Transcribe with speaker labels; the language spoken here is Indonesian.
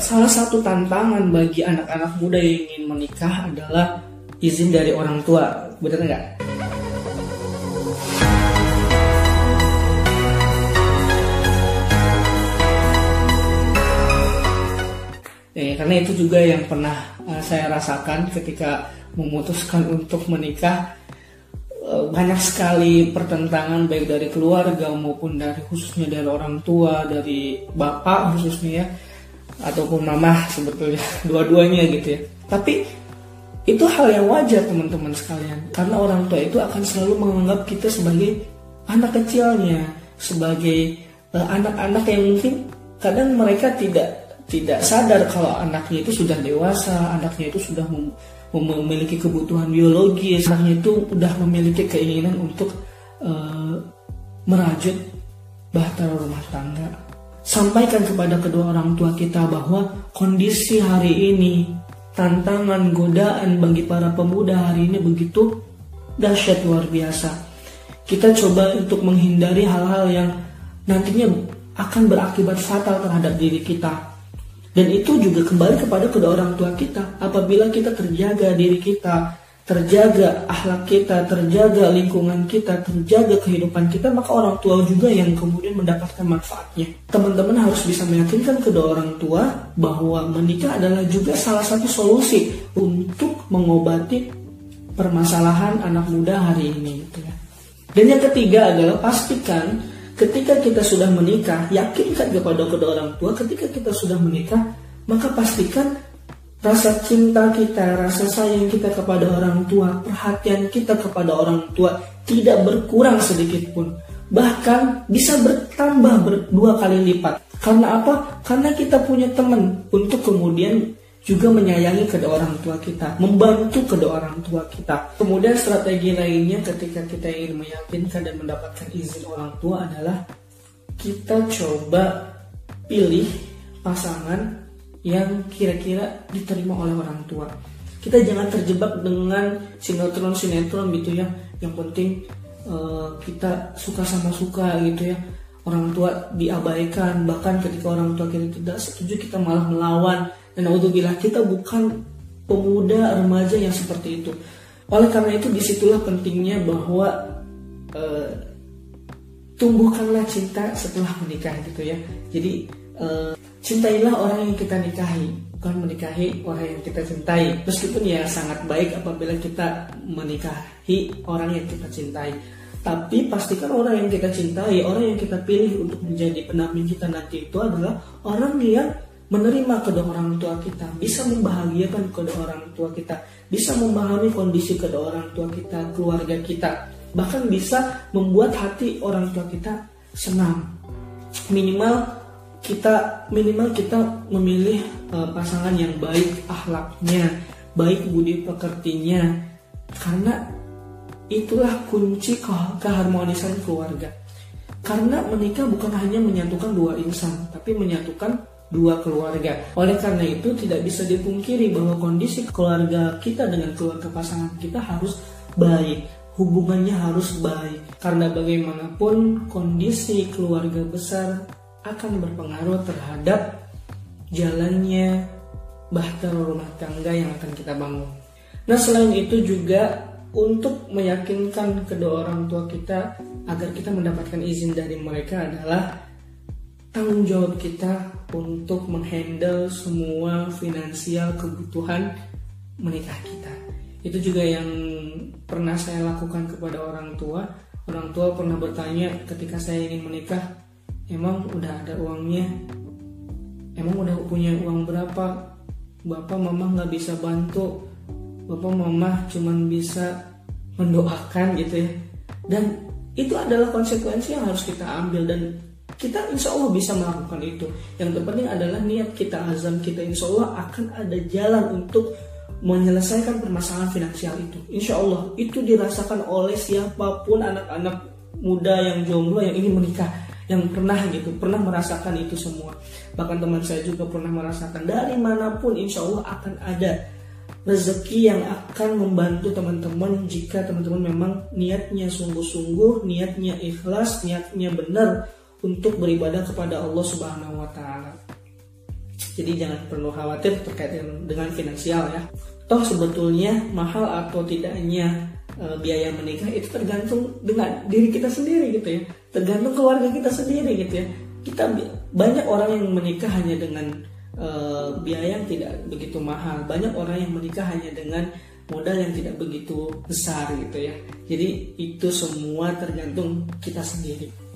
Speaker 1: Salah satu tantangan bagi anak-anak muda yang ingin menikah adalah izin dari orang tua, benar nggak? Ya, karena itu juga yang pernah uh, saya rasakan ketika memutuskan untuk menikah. Uh, banyak sekali pertentangan baik dari keluarga maupun dari khususnya dari orang tua dari bapak khususnya ya ataupun mama sebetulnya dua-duanya gitu ya tapi itu hal yang wajar teman-teman sekalian karena orang tua itu akan selalu menganggap kita sebagai anak kecilnya sebagai uh, anak-anak uh, yang mungkin kadang mereka tidak tidak sadar kalau anaknya itu sudah dewasa, anaknya itu sudah mem memiliki kebutuhan biologis, anaknya itu sudah memiliki keinginan untuk uh, merajut bahtera rumah tangga. Sampaikan kepada kedua orang tua kita bahwa kondisi hari ini, tantangan, godaan bagi para pemuda hari ini begitu dahsyat luar biasa. Kita coba untuk menghindari hal-hal yang nantinya akan berakibat fatal terhadap diri kita dan itu juga kembali kepada kedua orang tua kita. Apabila kita terjaga diri kita, terjaga akhlak kita, terjaga lingkungan kita, terjaga kehidupan kita, maka orang tua juga yang kemudian mendapatkan manfaatnya. Teman-teman harus bisa meyakinkan kedua orang tua bahwa menikah adalah juga salah satu solusi untuk mengobati permasalahan anak muda hari ini. Gitu ya. Dan yang ketiga adalah pastikan ketika kita sudah menikah, yakinkan kepada kedua orang tua ketika kita sudah menikah, maka pastikan rasa cinta kita, rasa sayang kita kepada orang tua, perhatian kita kepada orang tua tidak berkurang sedikit pun. Bahkan bisa bertambah berdua kali lipat. Karena apa? Karena kita punya teman untuk kemudian juga menyayangi kedua orang tua kita, membantu kedua orang tua kita. Kemudian strategi lainnya ketika kita ingin meyakinkan dan mendapatkan izin orang tua adalah kita coba pilih pasangan yang kira-kira diterima oleh orang tua. Kita jangan terjebak dengan sinetron-sinetron gitu ya. Yang penting uh, kita suka sama suka gitu ya. Orang tua diabaikan, bahkan ketika orang tua kita tidak setuju kita malah melawan dan bilang kita bukan pemuda remaja yang seperti itu. Oleh karena itu di situlah pentingnya bahwa uh, tumbuhkanlah cinta setelah menikah gitu ya. Jadi uh, cintailah orang yang kita nikahi, bukan menikahi orang yang kita cintai. Meskipun ya sangat baik apabila kita menikahi orang yang kita cintai. Tapi pastikan orang yang kita cintai, orang yang kita pilih untuk menjadi pendamping kita nanti itu adalah orang yang menerima kedua orang tua kita, bisa membahagiakan kedua orang tua kita, bisa memahami kondisi kedua orang tua kita, keluarga kita, bahkan bisa membuat hati orang tua kita senang. Minimal kita minimal kita memilih uh, pasangan yang baik akhlaknya, baik budi pekertinya, karena itulah kunci ke keharmonisan keluarga. Karena menikah bukan hanya menyatukan dua insan, tapi menyatukan dua keluarga. Oleh karena itu tidak bisa dipungkiri bahwa kondisi keluarga kita dengan keluarga pasangan kita harus baik, hubungannya harus baik. Karena bagaimanapun kondisi keluarga besar akan berpengaruh terhadap jalannya bahtera rumah tangga yang akan kita bangun. Nah selain itu juga untuk meyakinkan kedua orang tua kita agar kita mendapatkan izin dari mereka adalah tanggung jawab kita untuk menghandle semua finansial kebutuhan menikah kita. Itu juga yang pernah saya lakukan kepada orang tua. Orang tua pernah bertanya ketika saya ingin menikah, emang udah ada uangnya? Emang udah punya uang berapa? Bapak mama nggak bisa bantu. Bapak mama cuman bisa mendoakan gitu ya. Dan itu adalah konsekuensi yang harus kita ambil dan kita insya Allah bisa melakukan itu. Yang terpenting adalah niat kita, azam kita insya Allah akan ada jalan untuk menyelesaikan permasalahan finansial itu. Insya Allah itu dirasakan oleh siapa pun anak-anak muda yang jomblo yang ingin menikah yang pernah gitu pernah merasakan itu semua bahkan teman saya juga pernah merasakan dari mana pun insya Allah akan ada rezeki yang akan membantu teman-teman jika teman-teman memang niatnya sungguh-sungguh niatnya ikhlas niatnya benar untuk beribadah kepada Allah Subhanahu wa taala. jadi jangan perlu khawatir terkait dengan finansial ya toh sebetulnya mahal atau tidaknya e, biaya menikah itu tergantung dengan diri kita sendiri gitu ya. Tergantung keluarga kita sendiri gitu ya. Kita banyak orang yang menikah hanya dengan e, biaya yang tidak begitu mahal. Banyak orang yang menikah hanya dengan modal yang tidak begitu besar gitu ya. Jadi itu semua tergantung kita sendiri